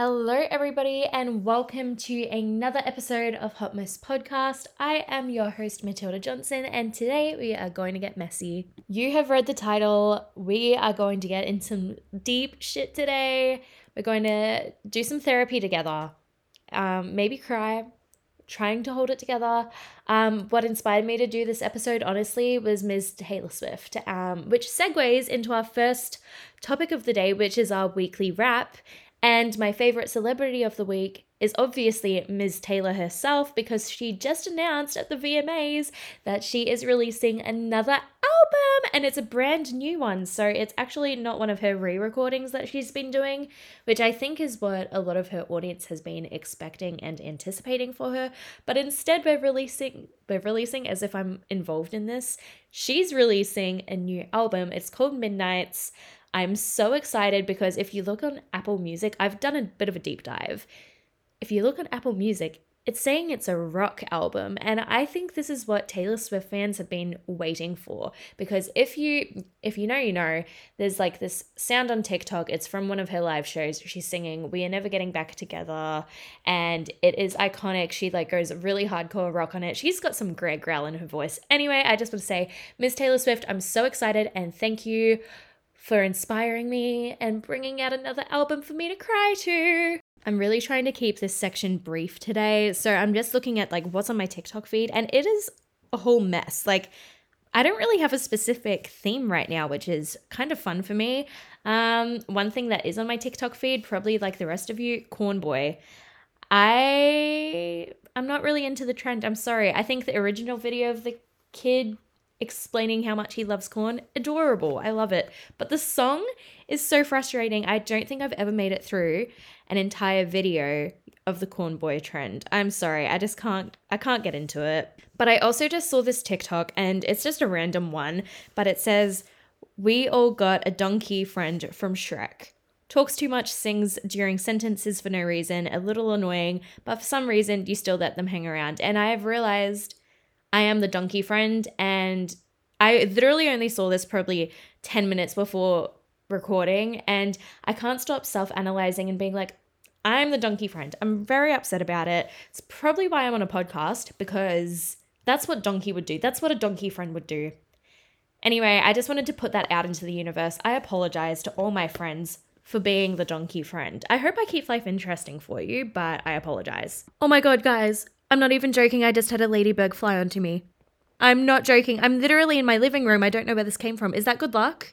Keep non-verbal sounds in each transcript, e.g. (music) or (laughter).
Hello, everybody, and welcome to another episode of Hot Mess Podcast. I am your host, Matilda Johnson, and today we are going to get messy. You have read the title. We are going to get in some deep shit today. We're going to do some therapy together, um, maybe cry, trying to hold it together. Um, what inspired me to do this episode, honestly, was Ms. Taylor Swift, um, which segues into our first topic of the day, which is our weekly wrap. And my favorite celebrity of the week is obviously Ms. Taylor herself because she just announced at the VMAs that she is releasing another album and it's a brand new one. So it's actually not one of her re recordings that she's been doing, which I think is what a lot of her audience has been expecting and anticipating for her. But instead, we're releasing, we're releasing as if I'm involved in this. She's releasing a new album. It's called Midnights. I'm so excited because if you look on Apple Music, I've done a bit of a deep dive. If you look on Apple Music, it's saying it's a rock album and i think this is what taylor swift fans have been waiting for because if you if you know you know there's like this sound on tiktok it's from one of her live shows she's singing we are never getting back together and it is iconic she like goes really hardcore rock on it she's got some great growl in her voice anyway i just want to say miss taylor swift i'm so excited and thank you for inspiring me and bringing out another album for me to cry to. I'm really trying to keep this section brief today. So I'm just looking at like what's on my TikTok feed and it is a whole mess. Like I don't really have a specific theme right now, which is kind of fun for me. Um, one thing that is on my TikTok feed, probably like the rest of you, Corn Boy. I I'm not really into the trend. I'm sorry. I think the original video of the kid explaining how much he loves corn. Adorable. I love it. But the song is so frustrating. I don't think I've ever made it through an entire video of the corn boy trend. I'm sorry. I just can't I can't get into it. But I also just saw this TikTok and it's just a random one, but it says we all got a donkey friend from Shrek. Talks too much, sings during sentences for no reason, a little annoying, but for some reason you still let them hang around. And I have realized I am the donkey friend. And I literally only saw this probably 10 minutes before recording. And I can't stop self analyzing and being like, I'm the donkey friend. I'm very upset about it. It's probably why I'm on a podcast because that's what donkey would do. That's what a donkey friend would do. Anyway, I just wanted to put that out into the universe. I apologize to all my friends for being the donkey friend. I hope I keep life interesting for you, but I apologize. Oh my god, guys, I'm not even joking. I just had a ladybug fly onto me. I'm not joking. I'm literally in my living room. I don't know where this came from. Is that good luck?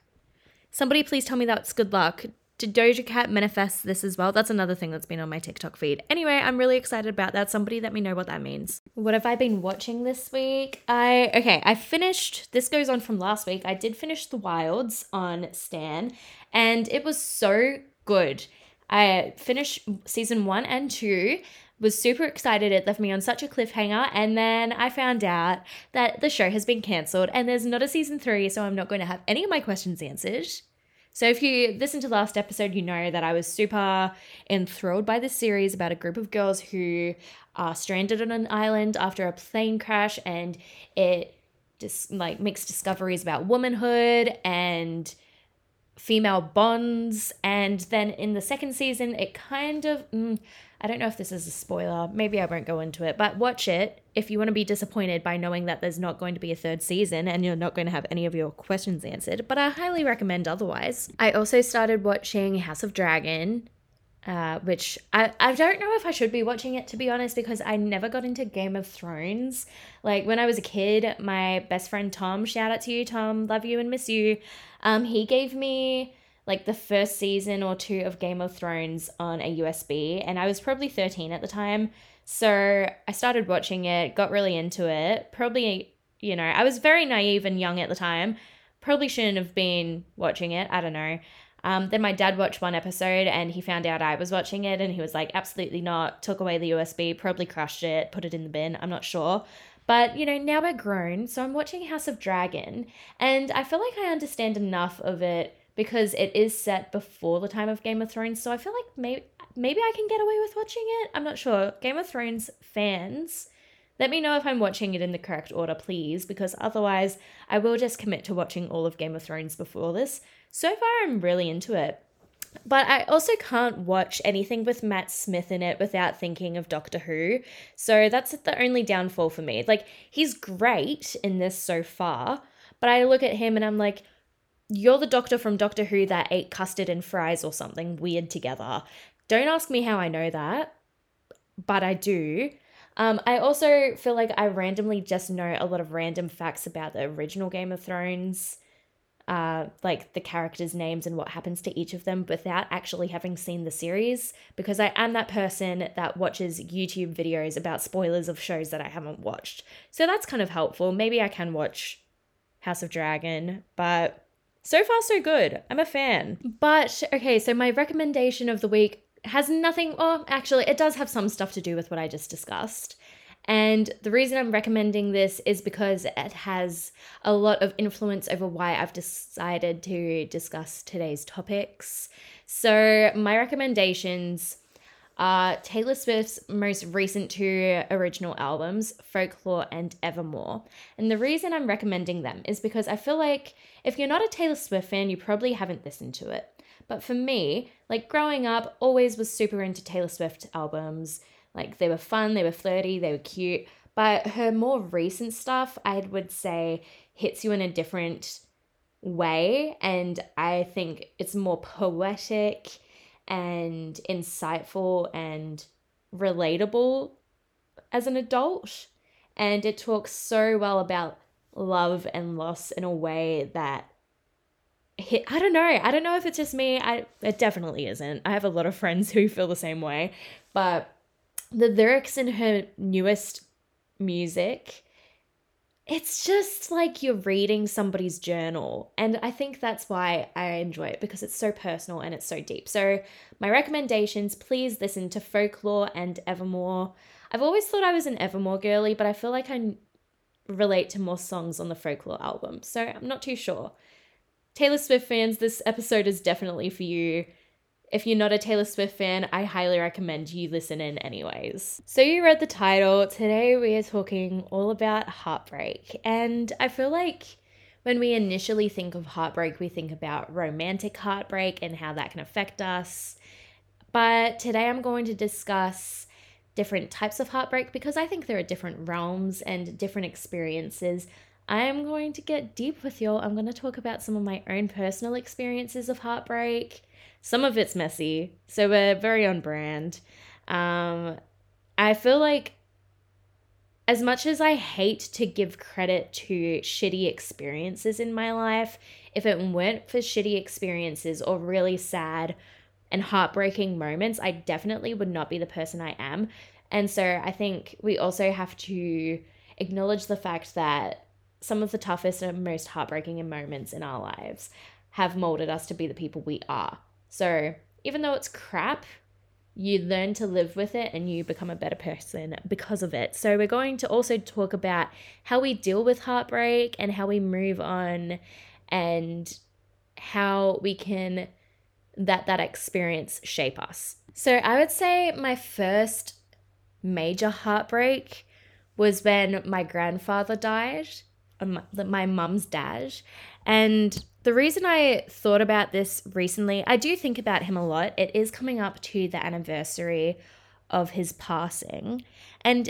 Somebody please tell me that's good luck. Did Doja Cat manifest this as well? That's another thing that's been on my TikTok feed. Anyway, I'm really excited about that. Somebody let me know what that means. What have I been watching this week? I okay, I finished this goes on from last week. I did finish The Wilds on Stan, and it was so good. I finished season 1 and 2 was super excited. It left me on such a cliffhanger. And then I found out that the show has been cancelled and there's not a season three, so I'm not going to have any of my questions answered. So, if you listened to last episode, you know that I was super enthralled by this series about a group of girls who are stranded on an island after a plane crash, and it just like makes discoveries about womanhood and female bonds. And then in the second season, it kind of. Mm, I don't know if this is a spoiler. Maybe I won't go into it, but watch it if you want to be disappointed by knowing that there's not going to be a third season and you're not going to have any of your questions answered. But I highly recommend otherwise. I also started watching House of Dragon. Uh, which I, I don't know if I should be watching it to be honest because I never got into Game of Thrones. Like when I was a kid, my best friend Tom, shout out to you, Tom, love you and miss you. Um, he gave me like the first season or two of Game of Thrones on a USB, and I was probably 13 at the time. So I started watching it, got really into it. Probably, you know, I was very naive and young at the time. Probably shouldn't have been watching it. I don't know. Um, then my dad watched one episode and he found out I was watching it and he was like, absolutely not. Took away the USB, probably crushed it, put it in the bin. I'm not sure. But, you know, now we're grown. So I'm watching House of Dragon and I feel like I understand enough of it because it is set before the time of Game of Thrones. So I feel like maybe maybe I can get away with watching it. I'm not sure. Game of Thrones fans, let me know if I'm watching it in the correct order, please, because otherwise I will just commit to watching all of Game of Thrones before this. So far, I'm really into it. But I also can't watch anything with Matt Smith in it without thinking of Doctor Who. So that's the only downfall for me. Like, he's great in this so far, but I look at him and I'm like, you're the doctor from Doctor Who that ate custard and fries or something weird together. Don't ask me how I know that, but I do. Um, I also feel like I randomly just know a lot of random facts about the original Game of Thrones, uh, like the characters' names and what happens to each of them without actually having seen the series, because I am that person that watches YouTube videos about spoilers of shows that I haven't watched. So that's kind of helpful. Maybe I can watch House of Dragon, but so far so good. I'm a fan. But okay, so my recommendation of the week has nothing, oh, actually, it does have some stuff to do with what I just discussed. And the reason I'm recommending this is because it has a lot of influence over why I've decided to discuss today's topics. So, my recommendations are Taylor Swift's most recent two original albums, Folklore and Evermore. And the reason I'm recommending them is because I feel like if you're not a Taylor Swift fan, you probably haven't listened to it. But for me, like growing up, always was super into Taylor Swift albums. Like they were fun, they were flirty, they were cute. But her more recent stuff, I would say, hits you in a different way. And I think it's more poetic and insightful and relatable as an adult. And it talks so well about love and loss in a way that hit I don't know. I don't know if it's just me. I it definitely isn't. I have a lot of friends who feel the same way. But the lyrics in her newest music it's just like you're reading somebody's journal. And I think that's why I enjoy it because it's so personal and it's so deep. So, my recommendations please listen to Folklore and Evermore. I've always thought I was an Evermore girly, but I feel like I relate to more songs on the Folklore album. So, I'm not too sure. Taylor Swift fans, this episode is definitely for you. If you're not a Taylor Swift fan, I highly recommend you listen in anyways. So, you read the title. Today, we are talking all about heartbreak. And I feel like when we initially think of heartbreak, we think about romantic heartbreak and how that can affect us. But today, I'm going to discuss different types of heartbreak because I think there are different realms and different experiences I'm going to get deep with y'all. I'm going to talk about some of my own personal experiences of heartbreak. Some of it's messy, so we're very on brand. Um, I feel like as much as I hate to give credit to shitty experiences in my life, if it weren't for shitty experiences or really sad and heartbreaking moments, I definitely would not be the person I am. And so I think we also have to acknowledge the fact that some of the toughest and most heartbreaking moments in our lives have molded us to be the people we are. So, even though it's crap, you learn to live with it and you become a better person because of it. So, we're going to also talk about how we deal with heartbreak and how we move on and how we can that that experience shape us. So, I would say my first major heartbreak was when my grandfather died my mum's dad. And the reason I thought about this recently, I do think about him a lot. It is coming up to the anniversary of his passing. And,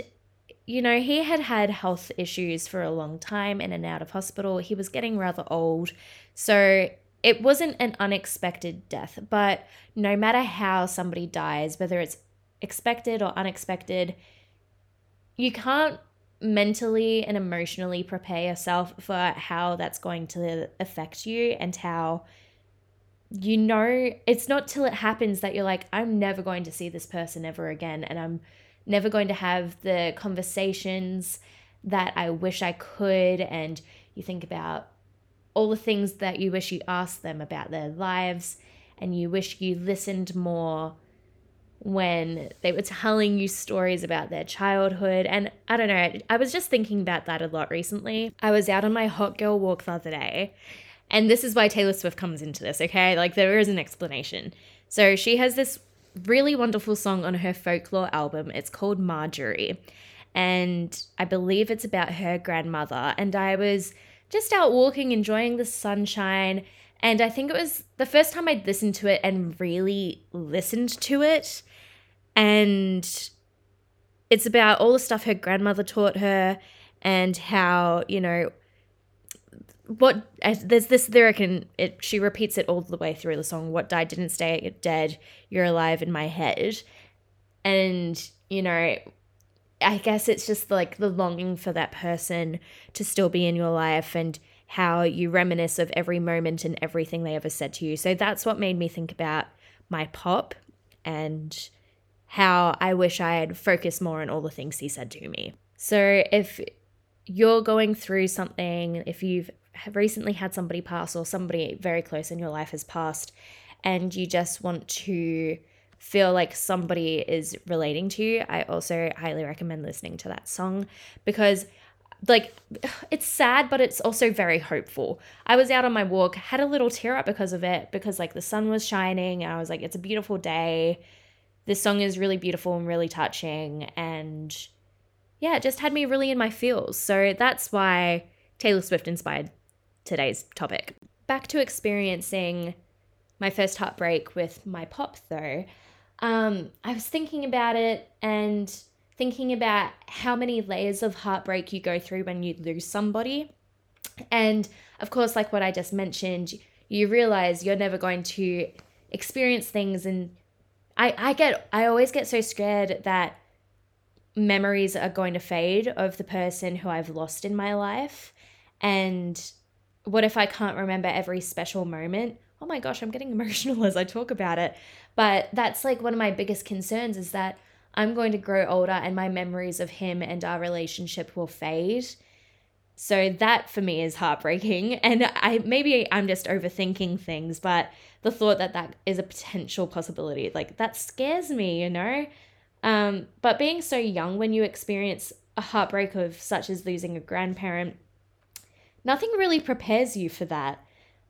you know, he had had health issues for a long time in and out of hospital. He was getting rather old. So it wasn't an unexpected death. But no matter how somebody dies, whether it's expected or unexpected, you can't mentally and emotionally prepare yourself for how that's going to affect you and how you know it's not till it happens that you're like I'm never going to see this person ever again and I'm never going to have the conversations that I wish I could and you think about all the things that you wish you asked them about their lives and you wish you listened more when they were telling you stories about their childhood. And I don't know, I was just thinking about that a lot recently. I was out on my hot girl walk the other day, and this is why Taylor Swift comes into this, okay? Like, there is an explanation. So, she has this really wonderful song on her folklore album. It's called Marjorie. And I believe it's about her grandmother. And I was just out walking, enjoying the sunshine And I think it was the first time I'd listened to it and really listened to it. And it's about all the stuff her grandmother taught her and how, you know, what there's this lyric and it she repeats it all the way through the song what died didn't stay dead you're alive in my head. And you know i guess it's just like the longing for that person to still be in your life and how you reminisce of every moment and everything they ever said to you. So that's what made me think about my pop and how i wish i had focused more on all the things he said to me so if you're going through something if you've recently had somebody pass or somebody very close in your life has passed and you just want to feel like somebody is relating to you, I also highly recommend listening to that song because like (sighs) it's sad but it's also very hopeful. I was out on my walk, had a little tear up because of it because like the sun was shining and I was like it's a beautiful day. This song is really beautiful and really touching and yeah, it just had me really in my feels. So that's why Taylor Swift inspired today's topic. Back to experiencing my first heartbreak with my pop, though. Um, I was thinking about it and thinking about how many layers of heartbreak you go through when you lose somebody. And of course, like what I just mentioned, you realize you're never going to experience things and I, I get I always get so scared that memories are going to fade of the person who I've lost in my life. And what if I can't remember every special moment? Oh my gosh, I'm getting (laughs) emotional as I talk about it. But that's like one of my biggest concerns is that I'm going to grow older and my memories of him and our relationship will fade. So that for me is heartbreaking (laughs) and I maybe I'm just overthinking things, but the thought that that is a potential possibility like that scares me, you know? Um but being so young when you experience a heartbreak of such as losing a grandparent nothing really prepares you for that.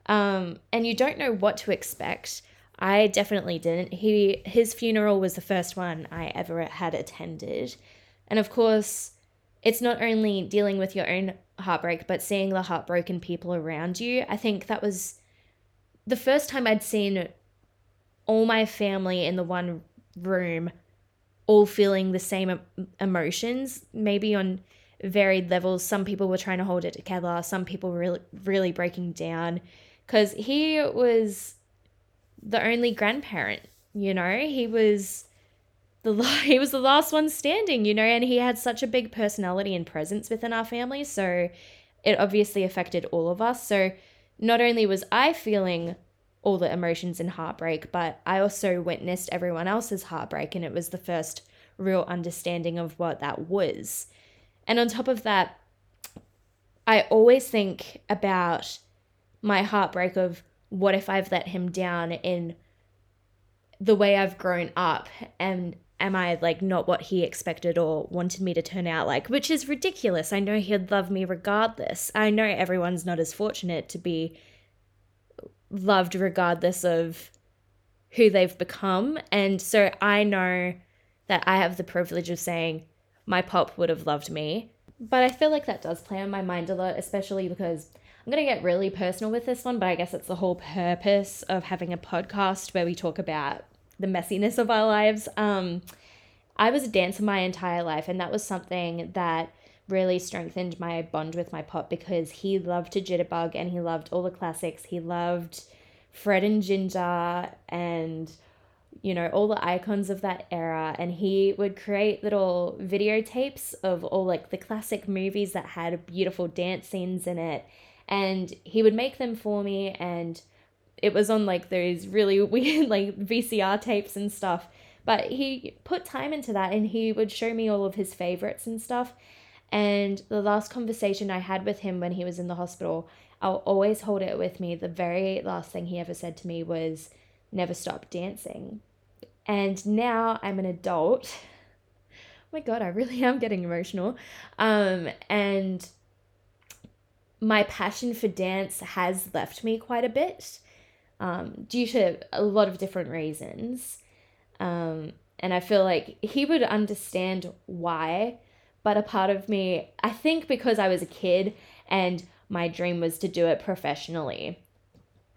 Um, and you don't know what to expect. I definitely didn't. He his funeral was the first one I ever had attended. And of course, it's not only dealing with your own heartbreak, but seeing the heartbroken people around you. I think that was the first time I'd seen all my family in the one room all feeling the same emotions, maybe on varied levels. Some people were trying to hold it together, some people were really, really breaking down because he was the only grandparent, you know, he was the (laughs) he was the last one standing, you know, and he had such a big personality and presence within our family, so it obviously affected all of us. So not only was I feeling all the emotions and heartbreak, but I also witnessed everyone else's heartbreak and it was the first real understanding of what that was. And on top of that, I always think about my heartbreak of what if I've let him down in the way I've grown up and am I like not what he expected or wanted me to turn out like, which is ridiculous. I know he'd love me regardless. I know everyone's not as fortunate to be loved regardless of who they've become. And so I know that I have the privilege of saying, my pop would have loved me. But I feel like that does play on my mind a lot, especially because I'm going to get really personal with this one, but I guess it's the whole purpose of having a podcast where we talk about the messiness of our lives. Um, I was a dancer my entire life, and that was something that really strengthened my bond with my pop because he loved to jitterbug and he loved all the classics. He loved Fred and Ginger and you know, all the icons of that era. And he would create little videotapes of all like the classic movies that had beautiful dance scenes in it. And he would make them for me. And it was on like those really (laughs) weird like VCR tapes and stuff. But he put time into that and he would show me all of his favorites and stuff. And the last conversation I had with him when he was in the hospital, I'll always hold it with me. The very last thing he ever said to me was, never stop dancing. And now I'm an adult. oh (laughs) my God, I really am getting emotional. Um, and my passion for dance has left me quite a bit um, due to a lot of different reasons. Um, and I feel like he would understand why, but a part of me, I think because I was a kid and my dream was to do it professionally,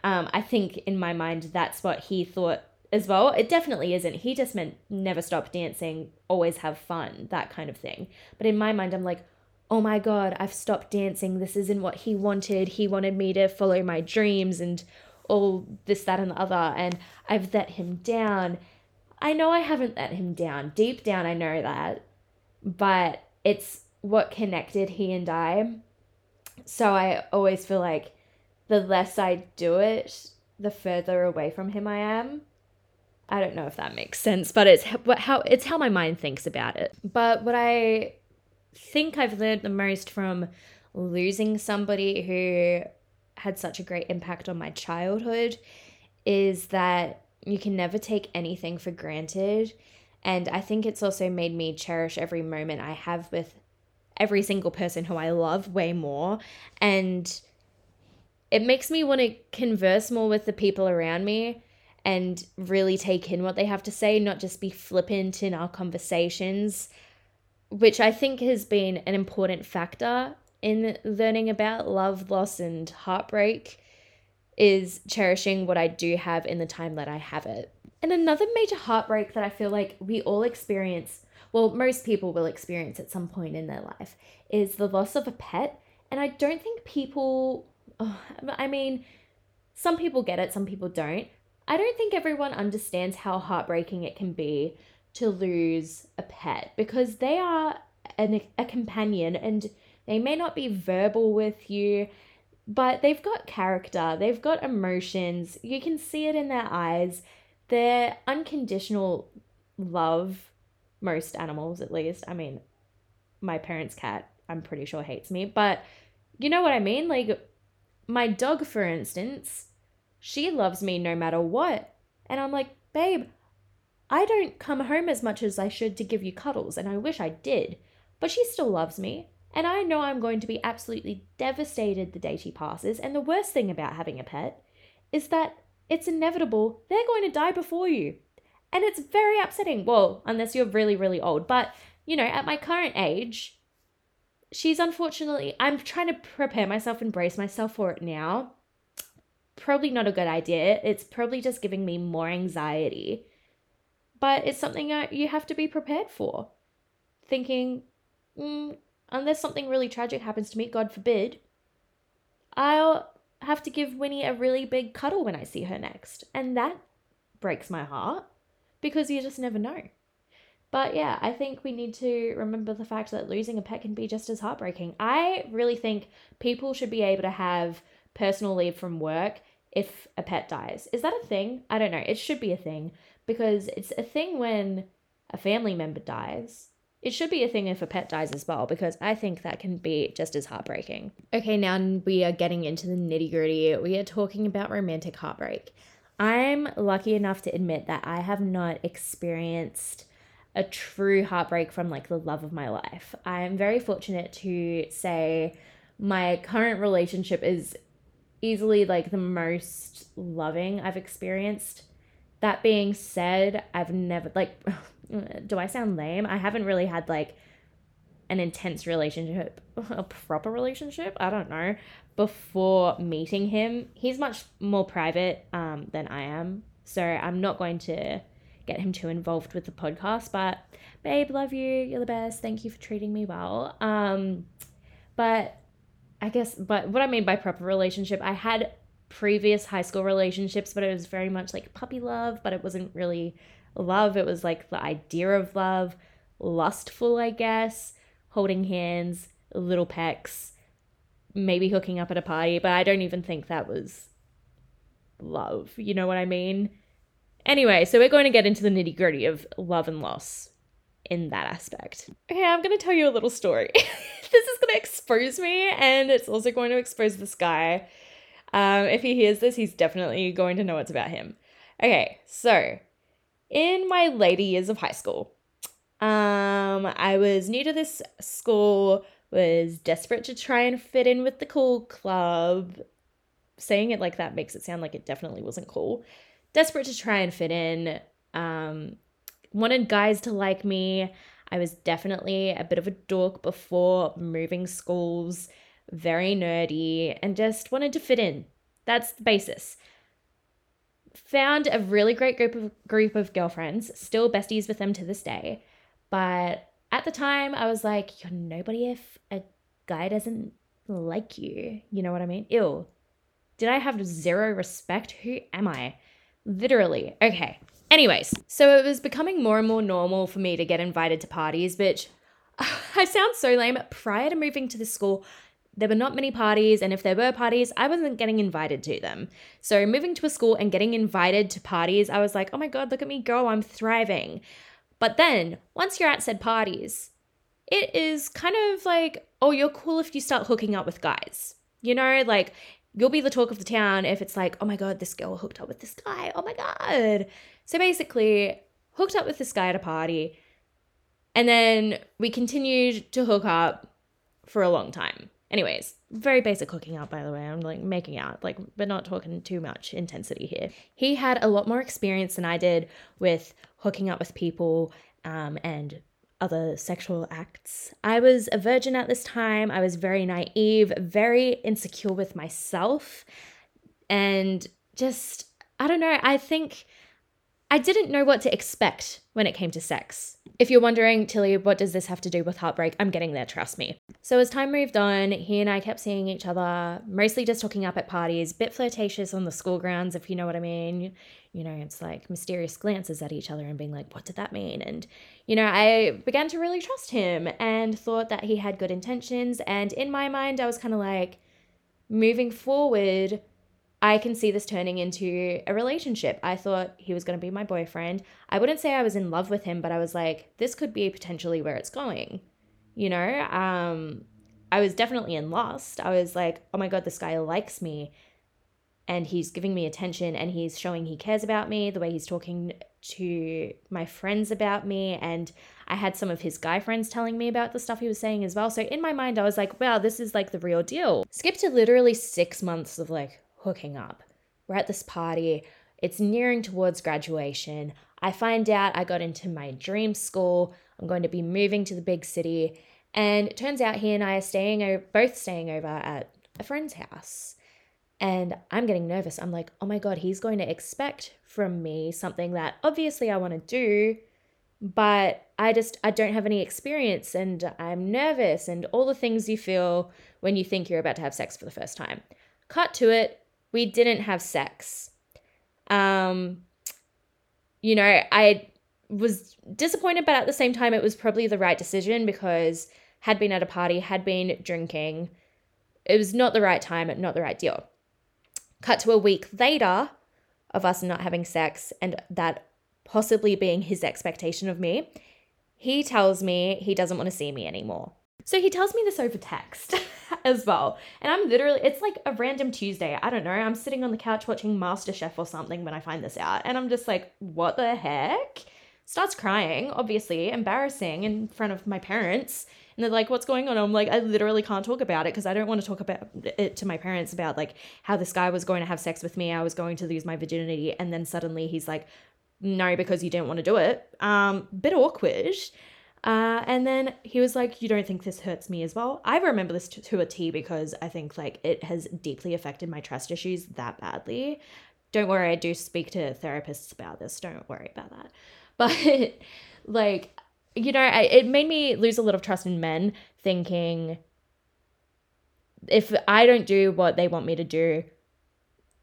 Um, I think in my mind, that's what he thought as well. It definitely isn't. He just meant never stop dancing, always have fun, that kind of thing. But in my mind, I'm like, oh my God, I've stopped dancing. This isn't what he wanted. He wanted me to follow my dreams and all this, that, and the other. And I've let him down. I know I haven't let him down. Deep down, I know that. But it's what connected he and I. So I always feel like the less I do it, the further away from him I am. I don't know if that makes sense, but it's how it's how my mind thinks about it. But what I think I've learned the most from losing somebody who had such a great impact on my childhood is that you can never take anything for granted. And I think it's also made me cherish every moment I have with every single person who I love way more. And it makes me want to converse more with the people around me and really take in what they have to say, not just be flippant in our conversations, which I think has been an important factor in learning about love, loss, and heartbreak. Is cherishing what I do have in the time that I have it. And another major heartbreak that I feel like we all experience, well, most people will experience at some point in their life, is the loss of a pet. And I don't think people, oh, I mean, some people get it, some people don't. I don't think everyone understands how heartbreaking it can be to lose a pet because they are an, a companion and they may not be verbal with you, but they've got character, they've got emotions. You can see it in their eyes. Their unconditional love, most animals at least. I mean, my parents' cat, I'm pretty sure, hates me, but you know what I mean? Like, my dog, for instance, she loves me no matter what. And I'm like, babe, I don't come home as much as I should to give you cuddles, and I wish I did, but she still loves me. And I know I'm going to be absolutely devastated the day she passes. And the worst thing about having a pet is that it's inevitable they're going to die before you. And it's very upsetting. Well, unless you're really, really old. But, you know, at my current age, she's unfortunately, I'm trying to prepare myself and brace myself for it now probably not a good idea. It's probably just giving me more anxiety. But it's something you have to be prepared for. Thinking, mm, unless something really tragic happens to me, God forbid, I'll have to give Winnie a really big cuddle when I see her next. And that breaks my heart because you just never know. But yeah, I think we need to remember the fact that losing a pet can be just as heartbreaking. I really think people should be able to have personal leave from work if a pet dies. Is that a thing? I don't know. It should be a thing because it's a thing when a family member dies. It should be a thing if a pet dies as well because I think that can be just as heartbreaking. Okay, now we are getting into the nitty gritty. We are talking about romantic heartbreak. I'm lucky enough to admit that I have not experienced a true heartbreak from like the love of my life. I am very fortunate to say my current relationship is easily like the most loving I've experienced. That being said, I've never like (laughs) do I sound lame? I haven't really had like an intense relationship, a proper relationship, I don't know, before meeting him. He's much more private um than I am. So I'm not going to get him too involved with the podcast, but babe, love you. You're the best. Thank you for treating me well. Um but I guess, but what I mean by proper relationship, I had previous high school relationships, but it was very much like puppy love, but it wasn't really love. It was like the idea of love, lustful, I guess, holding hands, little pecks, maybe hooking up at a party, but I don't even think that was love. You know what I mean? Anyway, so we're going to get into the nitty gritty of love and loss in that aspect. Okay, I'm going to tell you a little story. (laughs) this is going to expose me and it's also going to expose this guy. Um, if he hears this, he's definitely going to know it's about him. Okay, so in my later years of high school, um, I was new to this school, was desperate to try and fit in with the cool club. Saying it like that makes it sound like it definitely wasn't cool. Desperate to try and fit in. Um, wanted guys to like me. I was definitely a bit of a dork before moving schools, very nerdy, and just wanted to fit in. That's the basis. Found a really great group of group of girlfriends, still besties with them to this day. But at the time, I was like, you're nobody if a guy doesn't like you. You know what I mean? Ew. Did I have zero respect? Who am I? Literally. Okay. Anyways, so it was becoming more and more normal for me to get invited to parties, which (sighs) I sound so lame. Prior to moving to the school, there were not many parties, and if there were parties, I wasn't getting invited to them. So, moving to a school and getting invited to parties, I was like, oh my God, look at me go, I'm thriving. But then, once you're at said parties, it is kind of like, oh, you're cool if you start hooking up with guys. You know, like you'll be the talk of the town if it's like, oh my God, this girl hooked up with this guy. Oh my God. So basically, hooked up with this guy at a party. And then we continued to hook up for a long time. Anyways, very basic hooking out, by the way. I'm like making out, like, but not talking too much intensity here. He had a lot more experience than I did with hooking up with people um, and other sexual acts. I was a virgin at this time. I was very naive, very insecure with myself, and just, I don't know, I think I didn't know what to expect when it came to sex. If you're wondering, Tilly, what does this have to do with heartbreak? I'm getting there, trust me. So as time moved on, he and I kept seeing each other, mostly just hooking up at parties, a bit flirtatious on the school grounds, if you know what I mean. You know, it's like mysterious glances at each other and being like, what did that mean? And, you know, I began to really trust him and thought that he had good intentions. And in my mind, I was kind of like, moving forward, I can see this turning into a relationship. I thought he was going to be my boyfriend. I wouldn't say I was in love with him, but I was like, this could be potentially where it's going. You know, um, I was definitely in lust. I was like, oh my God, this guy likes me and he's giving me attention and he's showing he cares about me, the way he's talking to my friends about me. And I had some of his guy friends telling me about the stuff he was saying as well. So in my mind, I was like, wow, this is like the real deal. Skip to literally six months of like hooking up. We're at this party, it's nearing towards graduation. I find out I got into my dream school. I'm going to be moving to the big city. And it turns out he and I are staying both staying over at a friend's house. And I'm getting nervous. I'm like, oh my God, he's going to expect from me something that obviously I want to do, but I just I don't have any experience and I'm nervous and all the things you feel when you think you're about to have sex for the first time. Cut to it we didn't have sex. Um, you know, I was disappointed, but at the same time, it was probably the right decision because had been at a party, had been drinking. It was not the right time, not the right deal. Cut to a week later of us not having sex and that possibly being his expectation of me. He tells me he doesn't want to see me anymore. So he tells me this over text. (laughs) (laughs) as well. And I'm literally, it's like a random Tuesday. I don't know. I'm sitting on the couch watching MasterChef or something when I find this out. And I'm just like, what the heck? Starts crying, obviously, embarrassing in front of my parents. And they're like, what's going on? I'm like, I literally can't talk about it because I don't want to talk about it to my parents about like how this guy was going to have sex with me. I was going to lose my virginity. And then suddenly he's like, no, because you didn't want to do it. Um, bit awkward. Uh, and then he was like, You don't think this hurts me as well? I remember this to, a T because I think like it has deeply affected my trust issues that badly. Don't worry, I do speak to therapists about this. Don't worry about that. (laughs) But like, you know, I, it made me lose a lot of trust in men thinking if I don't do what they want me to do,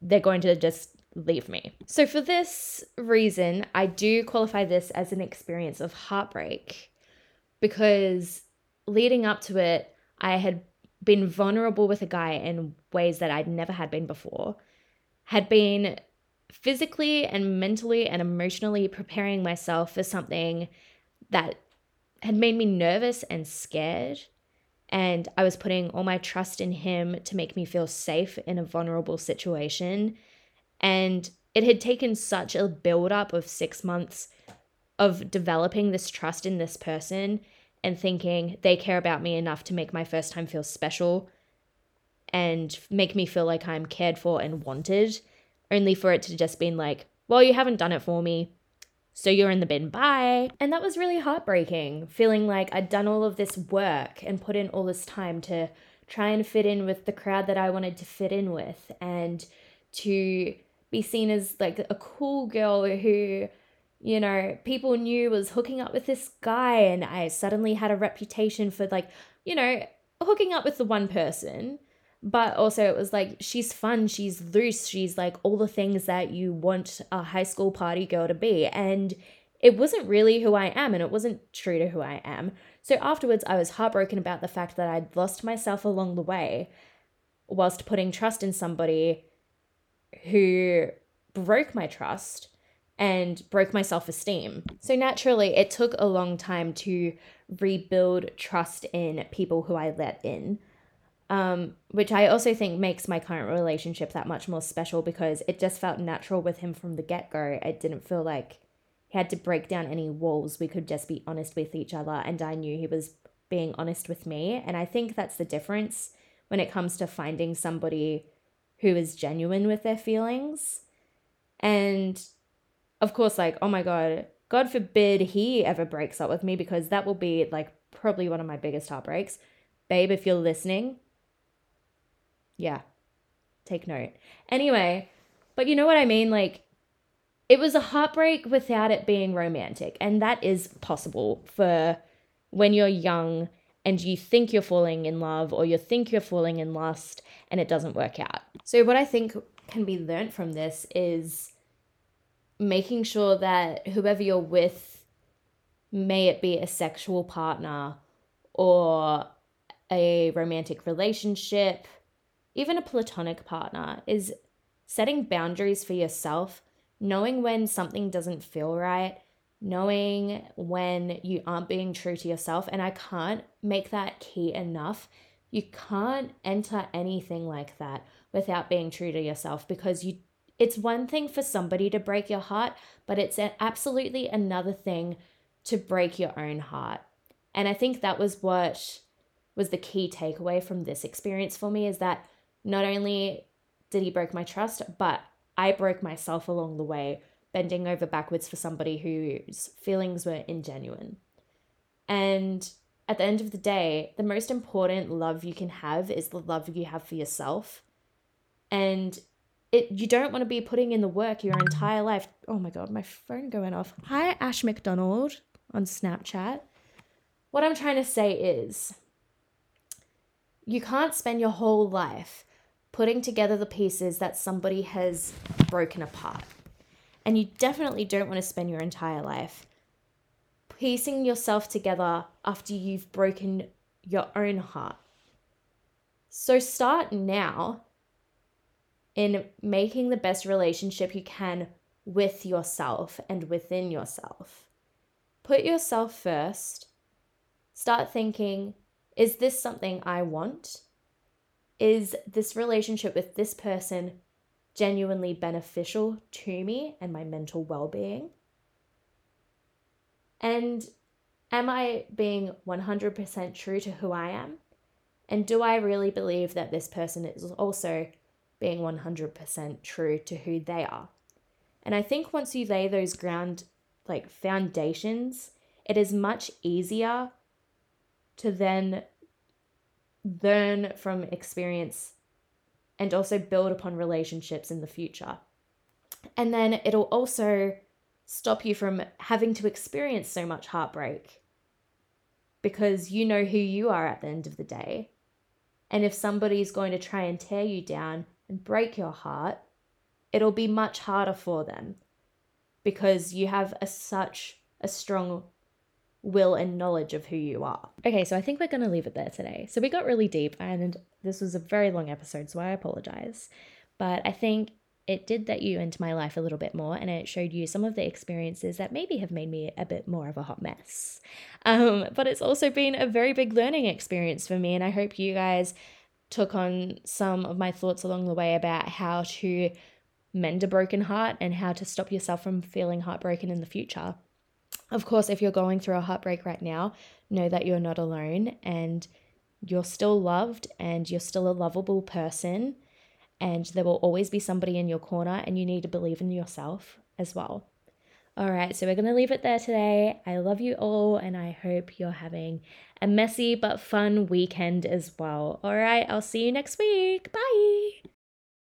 they're going to just leave me. So, for this reason, I do qualify this as an experience of heartbreak because leading up to it, I had been vulnerable with a guy in ways that I'd never had been before, had been physically and mentally and emotionally preparing myself for something that had made me nervous and scared. And I was putting all my trust in him to make me feel safe in a vulnerable situation. And it had taken such a build up of six months of developing this trust in this person and thinking they care about me enough to make my first time feel special and make me feel like I'm cared for and wanted, only for it to just been like, well, you haven't done it for me. So you're in the bin, bye. And that was really heartbreaking, feeling like I'd done all of this work and put in all this time to try and fit in with the crowd that I wanted to fit in with and to be seen as like a cool girl who you know, people knew was hooking up with this guy, and I suddenly had a reputation for like, you know, hooking up with the one person. But also, it was like, she's fun, she's loose, she's like all the things that you want a high school party girl to be. And it wasn't really who I am, and it wasn't true to who I am. So afterwards, I was heartbroken about the fact that I'd lost myself along the way whilst putting trust in somebody who broke my trust and broke my self esteem. So naturally, it took a long time to rebuild trust in people who I let in. Um, which I also think makes my current relationship that much more special because it just felt natural with him from the get go. It didn't feel like he had to break down any walls. We could just be honest with each other, and I knew he was being honest with me. And I think that's the difference when it comes to finding somebody who is genuine with their feelings. And of course, like, oh my God, God forbid he ever breaks up with me because that will be like probably one of my biggest heartbreaks. Babe, if you're listening, yeah, take note. Anyway, but you know what I mean? Like, it was a heartbreak without it being romantic. And that is possible for when you're young and you think you're falling in love or you think you're falling in lust and it doesn't work out. So, what I think can be learned from this is making sure that whoever you're with, may it be a sexual partner or a romantic relationship, even a platonic partner, is setting boundaries for yourself, knowing when something doesn't feel right, knowing when you aren't being true to yourself. And I can't make that key enough. You can't enter anything like that without being true to yourself because you it's one thing for somebody to break your heart, but it's absolutely another thing to break your own heart. And I think that was what was the key takeaway from this experience for me is that not only did he break my trust, but I broke myself along the way, bending over backwards for somebody whose feelings were ingenuine. And at the end of the day, the most important love you can have is the love you have for yourself. And it you don't want to be putting in the work your entire life. Oh my god, my phone going off. Hi Ash McDonald on Snapchat. What I'm trying to say is you can't spend your whole life putting together the pieces that somebody has broken apart. And you definitely don't want to spend your entire life piecing yourself together after you've broken your own heart. So start now in making the best relationship you can with yourself and within yourself. Put yourself first. Start thinking is this something I want? Is this relationship with this person genuinely beneficial to me and my mental well being? And am I being 100% true to who I am? And do I really believe that this person is also being 100% true to who they are. And I think once you lay those ground like foundations, it is much easier to then learn from experience and also build upon relationships in the future. And then it'll also stop you from having to experience so much heartbreak because you know who you are at the end of the day. And if somebody is going to try and tear you down, and break your heart, it'll be much harder for them because you have a, such a strong will and knowledge of who you are. Okay, so I think we're going to leave it there today. So we got really deep and this was a very long episode, so I apologize. But I think it did let you into my life a little bit more and it showed you some of the experiences that maybe have made me a bit more of a hot mess. Um, but it's also been a very big learning experience for me, and I hope you guys took on some of my thoughts along the way about how to mend a broken heart and how to stop yourself from feeling heartbroken in the future. Of course, if you're going through a heartbreak right now, know that you're not alone and you're still loved and you're still a lovable person. And there will always be somebody in your corner, and you need to believe in yourself as well. All right, so we're going to leave it there today. I love you all, and I hope you're having a messy but fun weekend as well. All right, I'll see you next week. Bye.